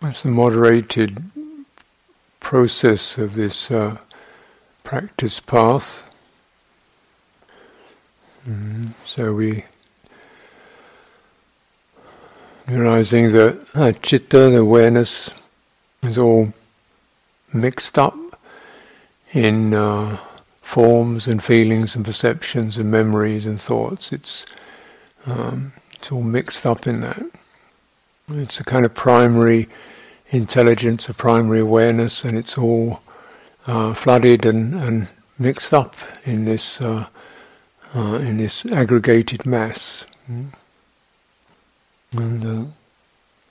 It's the moderated process of this uh, practice path. Mm, so we realizing that uh, citta, the awareness, is all mixed up in uh, forms and feelings and perceptions and memories and thoughts. It's um, it's all mixed up in that. It's a kind of primary intelligence, a primary awareness, and it's all uh, flooded and, and mixed up in this uh, uh, in this aggregated mass. Mm. And the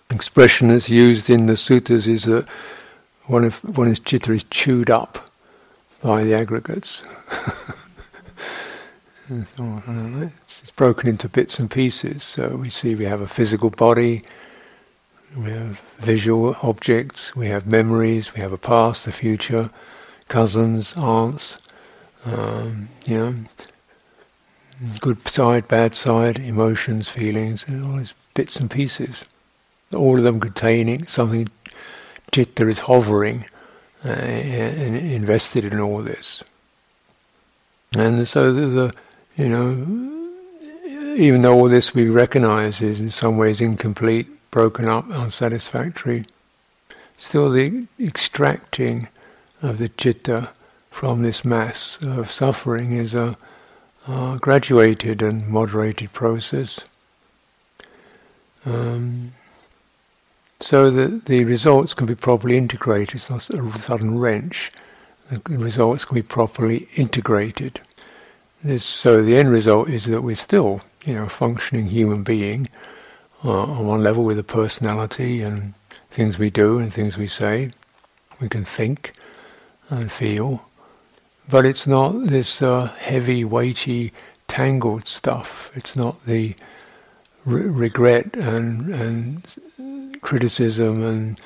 expression that's used in the sutras is that one of one is citta is chewed up by the aggregates. it's broken into bits and pieces. So we see we have a physical body, we have visual objects, we have memories, we have a past, a future, cousins, aunts, um, you know, good side, bad side, emotions, feelings, all these bits and pieces. All of them containing something citta is hovering uh, invested in all this. And so the, the, you know, even though all this we recognize is in some ways incomplete, broken up, unsatisfactory, still the extracting of the citta from this mass of suffering is a, a graduated and moderated process. Um, so that the results can be properly integrated. It's not a sudden wrench. The results can be properly integrated. This, so the end result is that we're still, you know, a functioning human being on one level with a personality and things we do and things we say. We can think and feel, but it's not this uh, heavy, weighty, tangled stuff. It's not the re- regret and and criticism and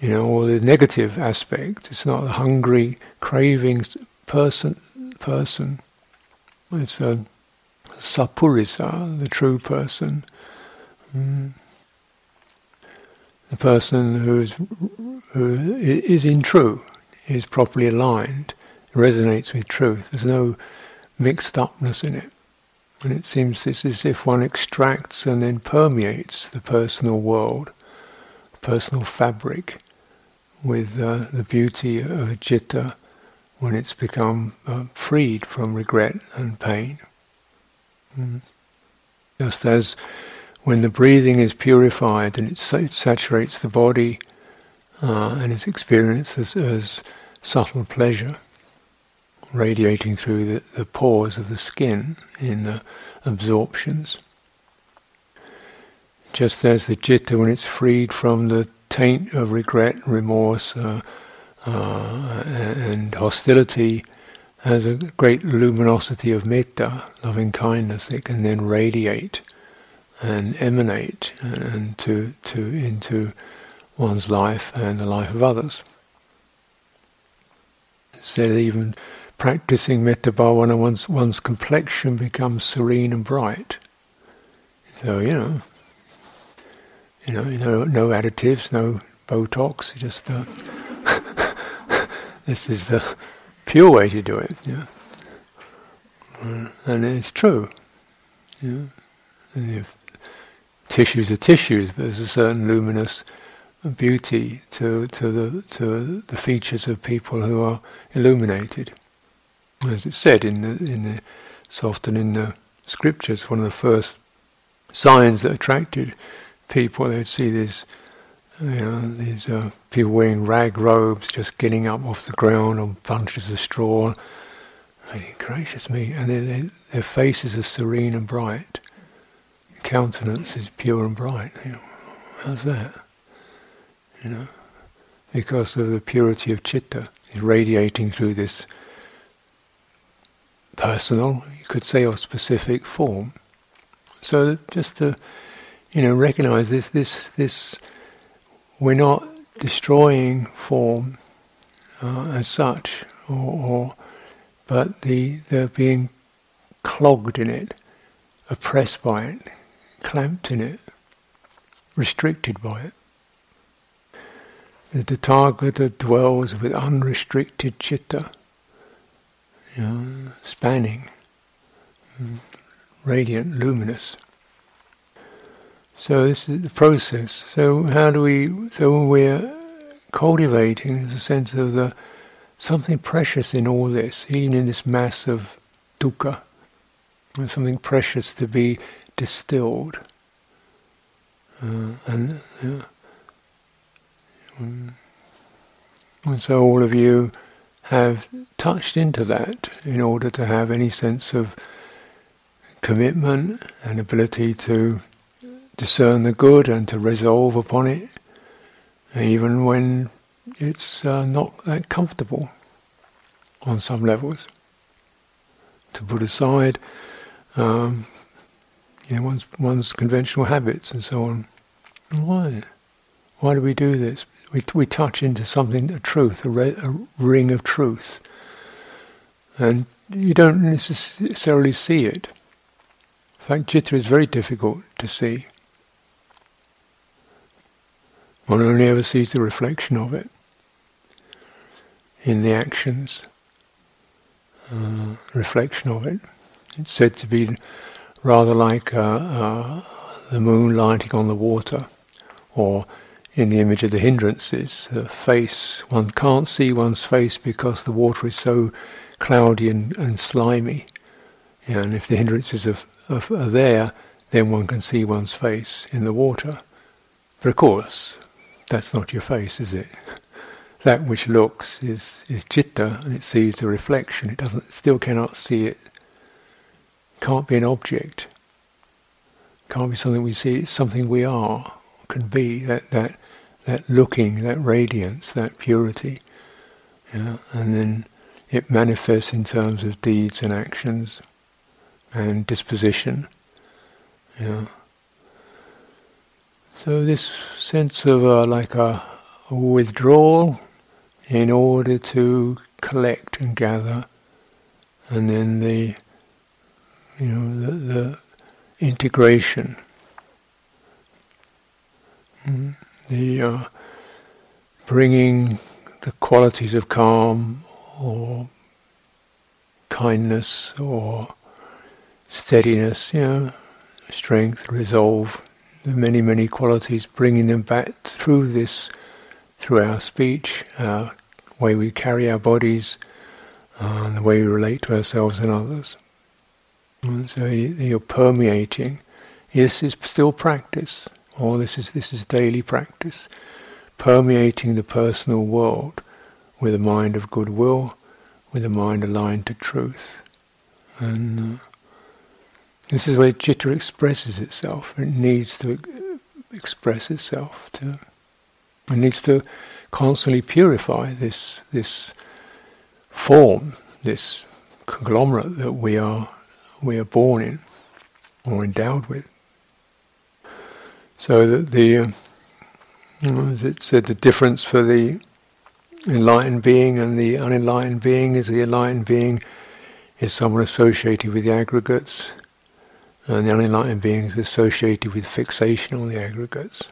you know all the negative aspect. It's not a hungry, craving person. Person. It's a sappurisa, the true person. Mm. The person who is who is in true, is properly aligned, resonates with truth. There's no mixed upness in it. And it seems it's as if one extracts and then permeates the personal world, personal fabric, with uh, the beauty of a citta when it's become uh, freed from regret and pain. Mm. Just as when the breathing is purified and it, it saturates the body uh, and is experienced as, as subtle pleasure radiating through the, the pores of the skin in the absorptions. Just as the citta, when it's freed from the taint of regret, remorse, uh, uh, and hostility, has a great luminosity of metta, loving kindness, it can then radiate and emanate and to, to into one's life and the life of others. Said even practicing metta bhavana, one's, one's complexion becomes serene and bright. So, you know, you know, you know no additives, no Botox, just uh, this is the pure way to do it. Yeah. Uh, and it's true. Yeah. And if tissues are tissues, but there's a certain luminous beauty to to the to the features of people who are illuminated as it's said in the, in the, it's often in the scriptures, one of the first signs that attracted people, they'd see these, you know, these uh, people wearing rag robes, just getting up off the ground on bunches of straw. Thinking, gracious me, and they, they, their faces are serene and bright. Countenance is pure and bright. How's that? You know, because of the purity of citta is radiating through this personal, you could say, or specific form. So just to, you know, recognize this, this, this, we're not destroying form uh, as such, or, or, but the they're being clogged in it, oppressed by it, clamped in it, restricted by it. the Tathagata dwells with unrestricted citta, you know, spanning, mm, radiant, luminous. So this is the process. So how do we? So we're cultivating, a sense of the something precious in all this, even in this mass of dukkha. There's something precious to be distilled. Uh, and, uh, and so all of you have touched into that in order to have any sense of commitment and ability to discern the good and to resolve upon it, even when it's uh, not that comfortable on some levels. To put aside um, you know, one's, one's conventional habits and so on. Why? Why do we do this? We, we touch into something, a truth, a, re, a ring of truth. And you don't necessarily see it. In fact, citta is very difficult to see. One only ever sees the reflection of it in the actions, uh, reflection of it. It's said to be rather like uh, uh, the moon lighting on the water, or in the image of the hindrances, the face. One can't see one's face because the water is so cloudy and, and slimy. Yeah, and if the hindrances are, are, are there, then one can see one's face in the water. But of course, that's not your face, is it? that which looks is, is citta, and it sees the reflection. It doesn't, still cannot see it can't be an object. Can't be something we see. It's something we are. Can be that that that looking, that radiance, that purity. Yeah, and then it manifests in terms of deeds and actions and disposition. Yeah. So this sense of uh, like a, a withdrawal in order to collect and gather, and then the you know, the, the integration, mm, the uh, bringing the qualities of calm or kindness or steadiness, you know, strength, resolve, the many, many qualities, bringing them back through this, through our speech, our way we carry our bodies, uh, the way we relate to ourselves and others. So you're permeating. This is still practice, or this is this is daily practice, permeating the personal world with a mind of goodwill, with a mind aligned to truth, and uh, this is where citta expresses itself. It needs to express itself. To, it needs to constantly purify this this form, this conglomerate that we are we are born in or endowed with. So that the, as it said, the difference for the enlightened being and the unenlightened being is the enlightened being is someone associated with the aggregates, and the unenlightened being is associated with fixation on the aggregates.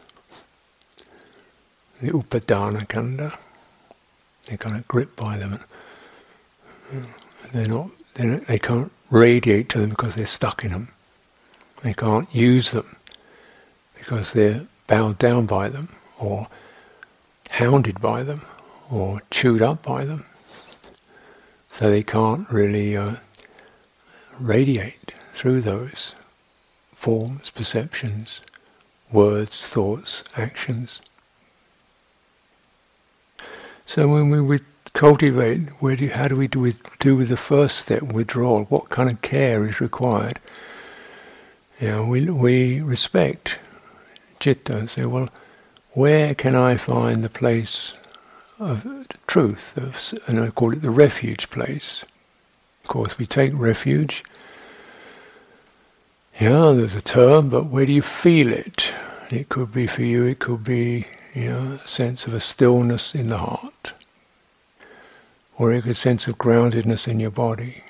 The upadana khandha, they're kind of gripped by them. They're not, they're not, they can't radiate to them because they're stuck in them. They can't use them because they're bowed down by them or hounded by them or chewed up by them. So they can't really uh, radiate through those forms, perceptions, words, thoughts, actions. So when we would cultivate where do, how do we do with, do with the first step, withdrawal? What kind of care is required? Know, we, we respect citta and say, well, where can I find the place of truth? Of, and I call it the refuge place. Of course, we take refuge. Yeah, there's a term, but where do you feel it? It could be for you, it could be, you know, a sense of a stillness in the heart or a good sense of groundedness in your body.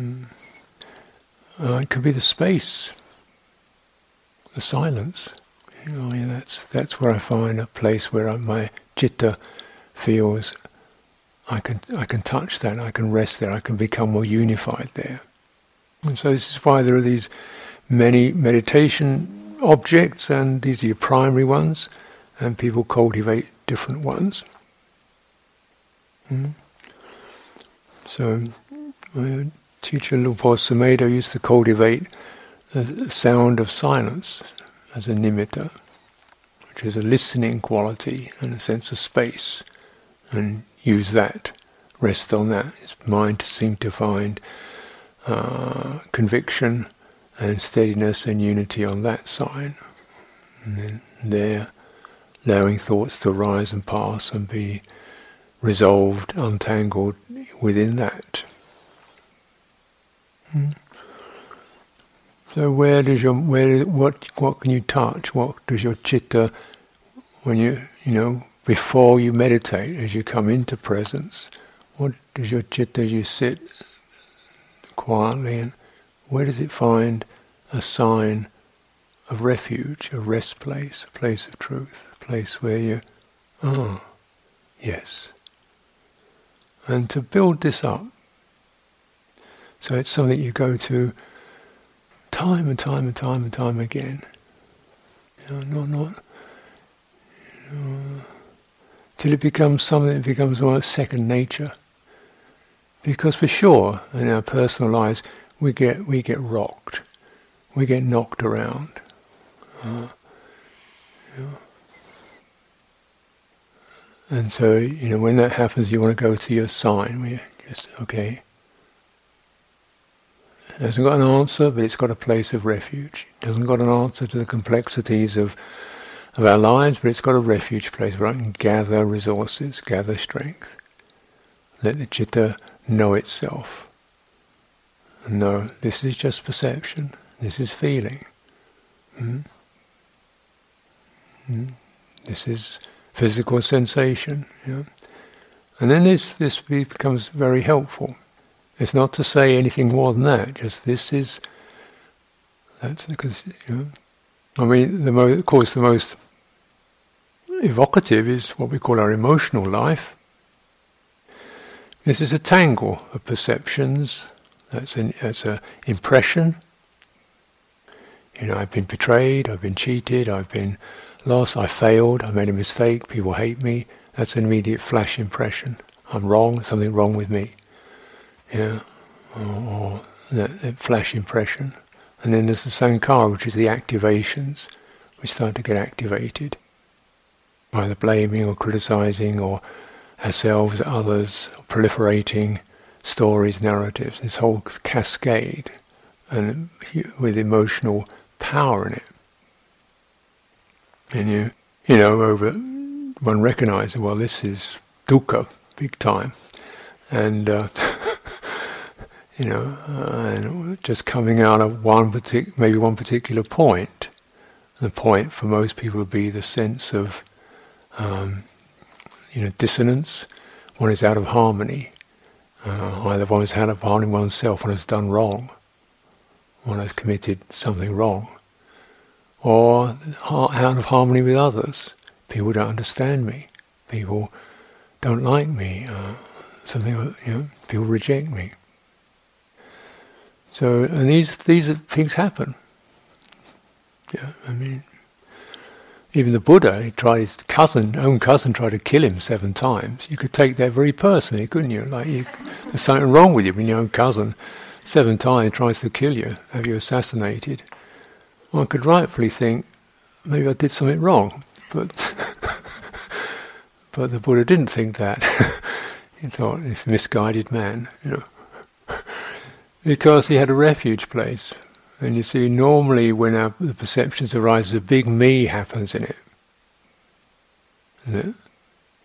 Mm. Uh, it could be the space, the silence. Oh, yeah, that's that's where I find a place where my citta feels I can I can touch that, I can rest there, I can become more unified there. And so this is why there are these many meditation objects, and these are your primary ones, and people cultivate different ones. Mm. So, my teacher Luang Por Sumedho used to cultivate the sound of silence as a nimitta, which is a listening quality and a sense of space, and use that, rest on that. His mind seemed to find uh, conviction and steadiness and unity on that side. And then there, allowing thoughts to rise and pass and be resolved, untangled within that. Hmm. So where does your where what what can you touch? What does your citta when you you know before you meditate as you come into presence? What does your citta as you sit quietly and where does it find a sign of refuge, a rest place, a place of truth, a place where you ah oh, yes. And to build this up so it's something you go to time and time and time and time again. You know, not not you know, till it becomes something that becomes almost second nature. Because for sure, in our personal lives, we get we get rocked, we get knocked around. Uh, you know. And so, you know, when that happens, you want to go to your sign. We just okay. It hasn't got an answer, but it's got a place of refuge. It hasn't got an answer to the complexities of of our lives, but it's got a refuge place where I can gather resources, gather strength. Let the citta know itself. No, this is just perception, this is feeling. Mm? Mm? This is physical sensation. And then this, this becomes very helpful. It's not to say anything more than that. Just this is. That's because you know. I mean, the mo- of course, the most evocative is what we call our emotional life. This is a tangle of perceptions. That's an that's a impression. You know, I've been betrayed. I've been cheated. I've been lost. I failed. I made a mistake. People hate me. That's an immediate flash impression. I'm wrong. Something wrong with me yeah, or, or that, that, flash impression. And then there's the sankhara, which is the activations, which start to get activated, either blaming or criticizing or ourselves, others, proliferating stories, narratives, this whole cascade, and with emotional power in it. And you, you know, over one recognizes, well, this is dukkha, big time, and. Uh, you know, and just coming out of one partic- maybe one particular point. The point for most people would be the sense of, um, you know, dissonance. One is out of harmony. Uh, either one is out of harmony oneself, one has done wrong, one has committed something wrong, or out of harmony with others. People don't understand me. People don't like me. Uh, something, you know, people reject me. So, and these these things happen. Yeah, I mean, even the Buddha, he tried his cousin, own cousin, tried to kill him seven times. You could take that very personally, couldn't you? Like, you, there's something wrong with you when your own cousin seven times tries to kill you, have you assassinated. One could rightfully think, maybe I did something wrong, but but the Buddha didn't think that. he thought, this misguided man, you know. Because he had a refuge place. And you see, normally when our, the perceptions arise, a big me happens in it. Isn't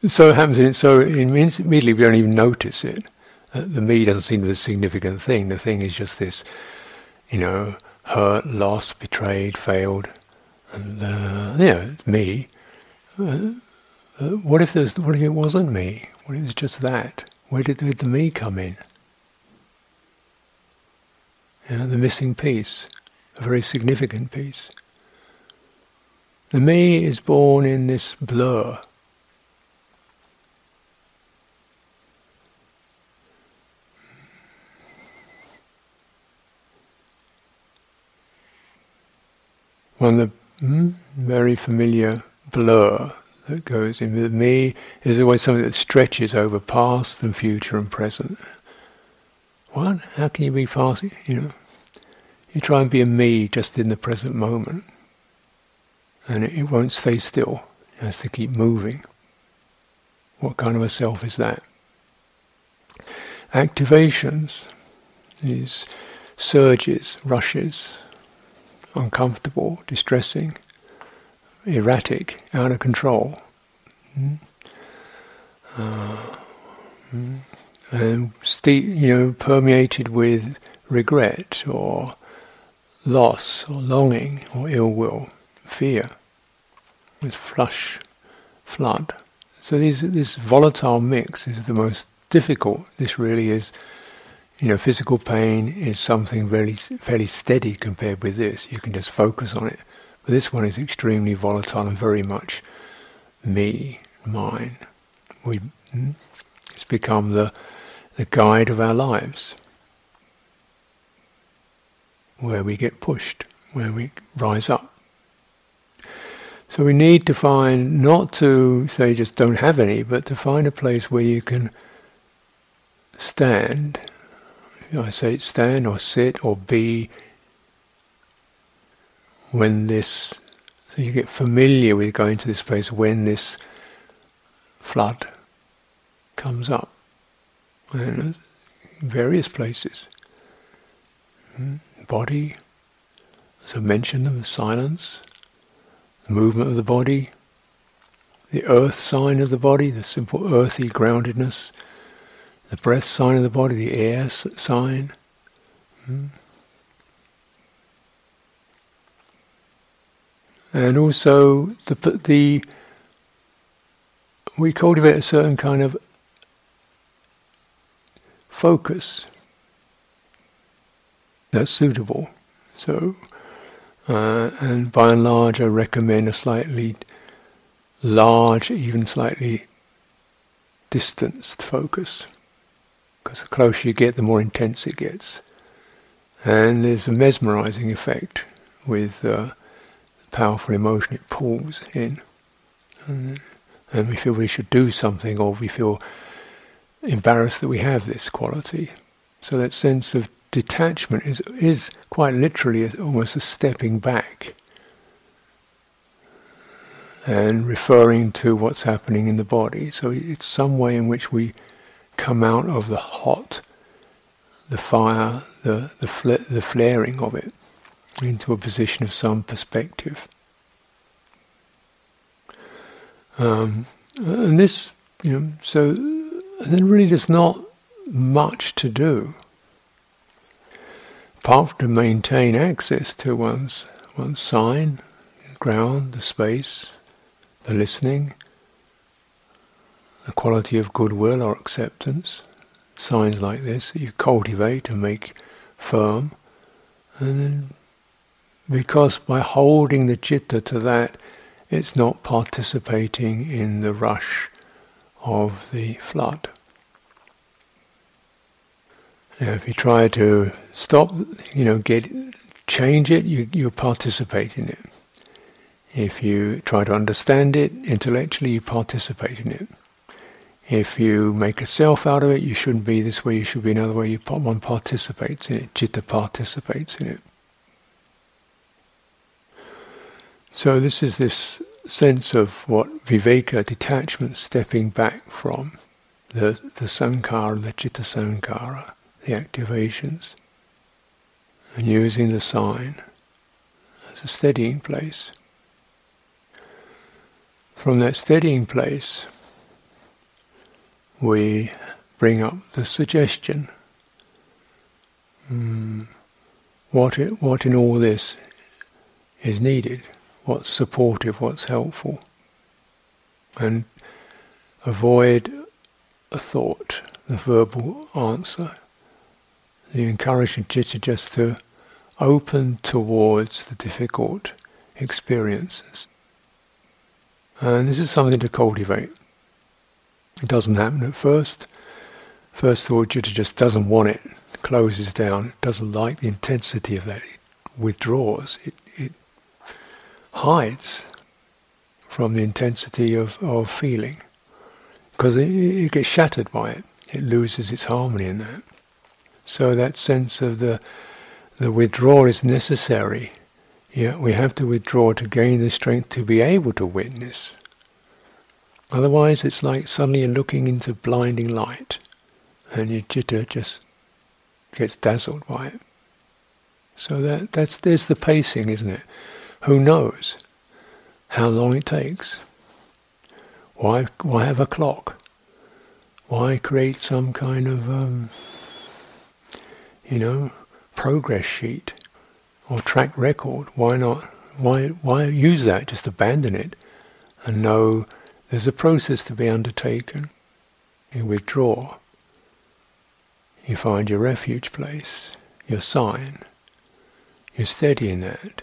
it? So it happens in it, so immediately we don't even notice it. Uh, the me doesn't seem to be a significant thing. The thing is just this, you know, hurt, lost, betrayed, failed. And, uh, yeah, me. Uh, uh, what if there's, what if it wasn't me? What if it was just that? Where did, did the me come in? Yeah, the missing piece, a very significant piece. The me is born in this blur. Of the mm, very familiar blur that goes in with me is always something that stretches over past and future and present. What? How can you be past? You know, you try and be a me just in the present moment, and it, it won't stay still. It has to keep moving. What kind of a self is that? Activations, these surges, rushes, uncomfortable, distressing, erratic, out of control. Mm. Uh, mm. And you know, permeated with regret or loss or longing or ill will, fear, with flush, flood. So these, this volatile mix is the most difficult. This really is you know, physical pain is something very fairly steady compared with this. You can just focus on it. But this one is extremely volatile and very much me, mine. We, hmm, it's become the the guide of our lives, where we get pushed, where we rise up. So we need to find not to say just don't have any, but to find a place where you can stand I say stand or sit or be when this, so you get familiar with going to this place when this flood comes up. Various places. Hmm? Body, as I mentioned them, silence, the movement of the body, the earth sign of the body, the simple earthy groundedness, the breath sign of the body, the air sign. Hmm. And also the the we cultivate a certain kind of focus that's suitable. So, uh, and by and large, I recommend a slightly large, even slightly distanced focus because the closer you get, the more intense it gets. And there's a mesmerizing effect with uh, powerful emotion it pulls in. And, and we feel we should do something, or we feel embarrassed that we have this quality. So that sense of detachment is is quite literally almost a stepping back and referring to what's happening in the body. So it's some way in which we come out of the hot, the fire, the, the, fl- the flaring of it, into a position of some perspective. Um, and this, you know, so there really is not much to do apart from to maintain access to one's one's sign, ground, the space, the listening, the quality of goodwill or acceptance, signs like this that you cultivate and make firm. And because by holding the citta to that, it's not participating in the rush of the flood. Now, if you try to stop, you know, get change it, you you participate in it. If you try to understand it intellectually, you participate in it. If you make a self out of it, you shouldn't be this way, you should be another way. You, one participates in it, citta participates in it. So this is this sense of what viveka, detachment, stepping back from the, the sankhara, the citta sankhara, the activations, and using the sign as a steadying place. From that steadying place, we bring up the suggestion. Mm, what, it, what in all this is needed? What's supportive? What's helpful? And avoid a thought, the verbal answer. The encouraging citta just to open towards the difficult experiences And this is something to cultivate. It doesn't happen at first. First all, Citta just doesn't want it, closes down, it doesn't like the intensity of that, it withdraws, it, it hides from the intensity of, of feeling because it, it gets shattered by it. It loses its harmony in that. So that sense of the the withdrawal is necessary. Yeah, we have to withdraw to gain the strength to be able to witness. Otherwise, it's like suddenly you're looking into blinding light, and your citta just gets dazzled by it. So that that's there's the pacing, isn't it? Who knows how long it takes? Why why have a clock? Why create some kind of um, you know progress sheet or track record? Why not? Why why use that? Just abandon it and know there's a process to be undertaken. You withdraw. You find your refuge place, your sign. You're steady in that.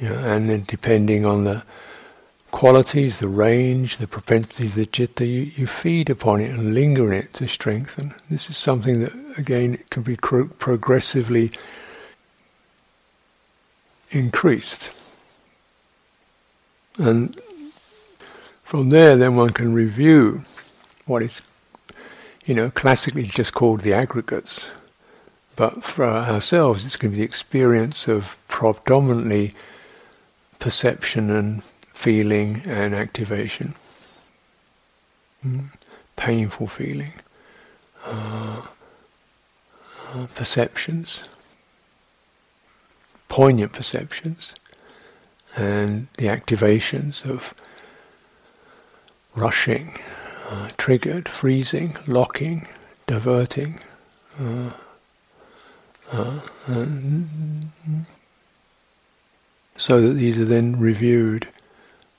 You know, and then depending on the qualities, the range, the propensities of the citta, you, you feed upon it and linger in it to strengthen. This is something that, again, can be cro- progressively increased. And from there, then one can review what is, you know, classically just called the aggregates. But for ourselves, it's going to be the experience of predominantly perception and feeling and activation. Mm. Painful feeling. Uh, uh, perceptions. Poignant perceptions. And the activations of rushing, uh, triggered, freezing, locking, diverting. Uh, uh, so that these are then reviewed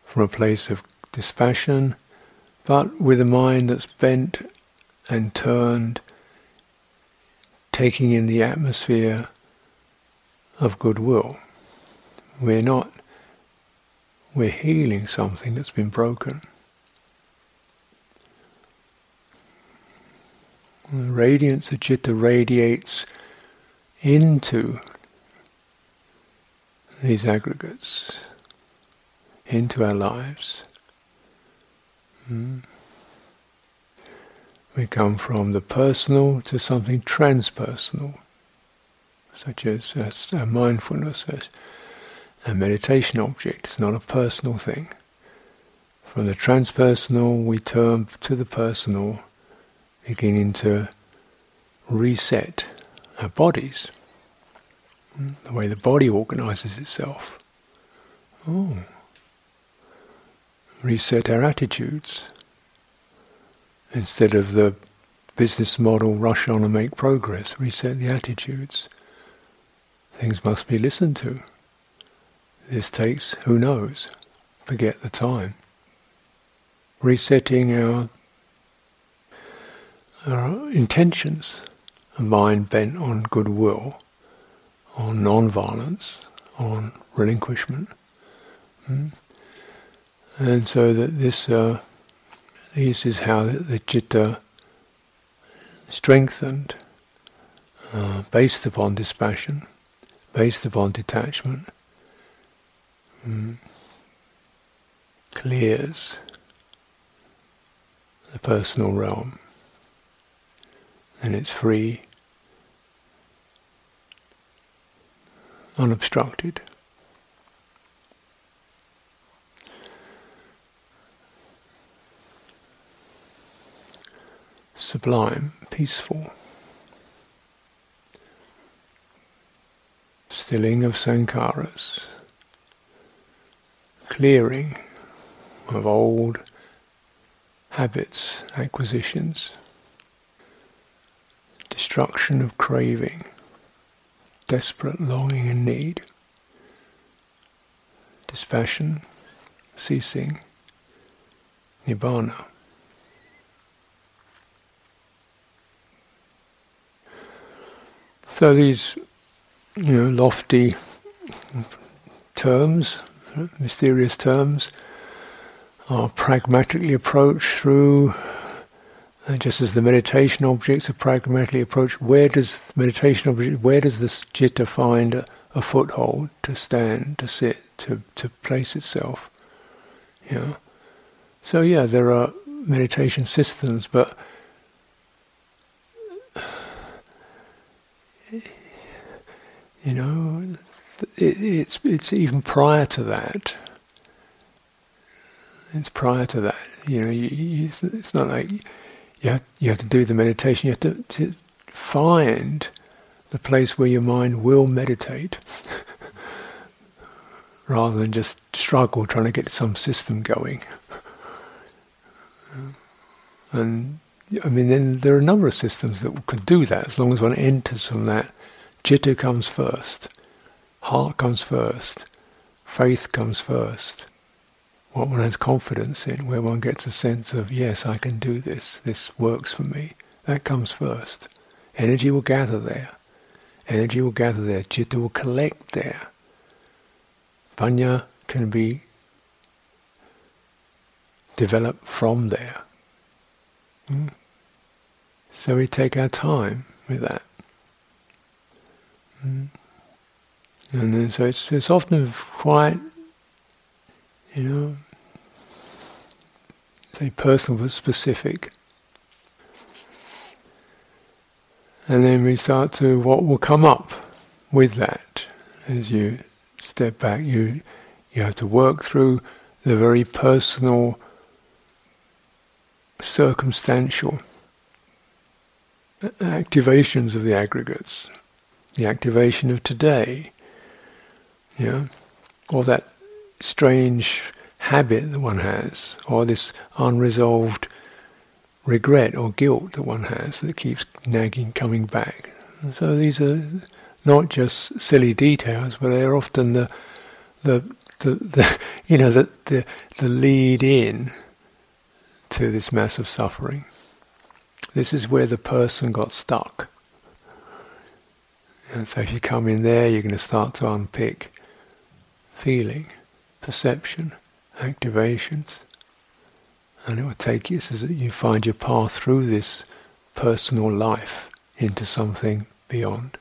from a place of dispassion, but with a mind that's bent and turned, taking in the atmosphere of goodwill. We're not, we're healing something that's been broken. The radiance of citta radiates into these aggregates, into our lives. Mm. We come from the personal to something transpersonal, such as, a mindfulness, as a meditation object. It's not a personal thing. From the transpersonal, we turn to the personal beginning to reset our bodies, hmm, the way the body organizes itself. Oh. Reset our attitudes. Instead of the business model, rush on and make progress, reset the attitudes. Things must be listened to. This takes, who knows, forget the time. Resetting our our intentions, a mind bent on goodwill, on non-violence, on relinquishment. Mm. And so that this, uh, this is how the, the citta strengthened, uh, based upon dispassion, based upon detachment, mm, clears the personal realm and it's free, unobstructed. Sublime, peaceful, stilling of sankharas, clearing of old habits, acquisitions destruction of craving, desperate longing and need, dispassion, ceasing, nibbana. So these, you know, lofty terms, mysterious terms, are pragmatically approached through, uh, just as the meditation objects are pragmatically approached, where does meditation object, where does this citta find a, a foothold to stand, to sit, to, to place itself? Yeah. So yeah, there are meditation systems, but you know, it, it's it's even prior to that. It's prior to that. You know, you, you, it's not like you have, you have to do the meditation. You have to, to find the place where your mind will meditate, rather than just struggle trying to get some system going. And I mean, then there are a number of systems that could do that as long as one enters from that. Citta comes first, heart comes first, faith comes first. What one has confidence in, where one gets a sense of, yes, I can do this, this works for me, that comes first. Energy will gather there. Energy will gather there. Citta will collect there. Panya can be developed from there. Mm. So we take our time with that. Mm. And then, so it's, it's often quite, you know, say personal but specific. And then we start to what will come up with that as you step back. You you have to work through the very personal circumstantial activations of the aggregates, the activation of today, yeah, or that strange habit that one has, or this unresolved regret or guilt that one has that keeps nagging, coming back. And so these are not just silly details, but they are often the the the, the you know the, the the lead in to this mass of suffering. This is where the person got stuck. And so if you come in there, you're going to start to unpick feeling, perception, activations. And it will take you so that you find your path through this personal life into something beyond.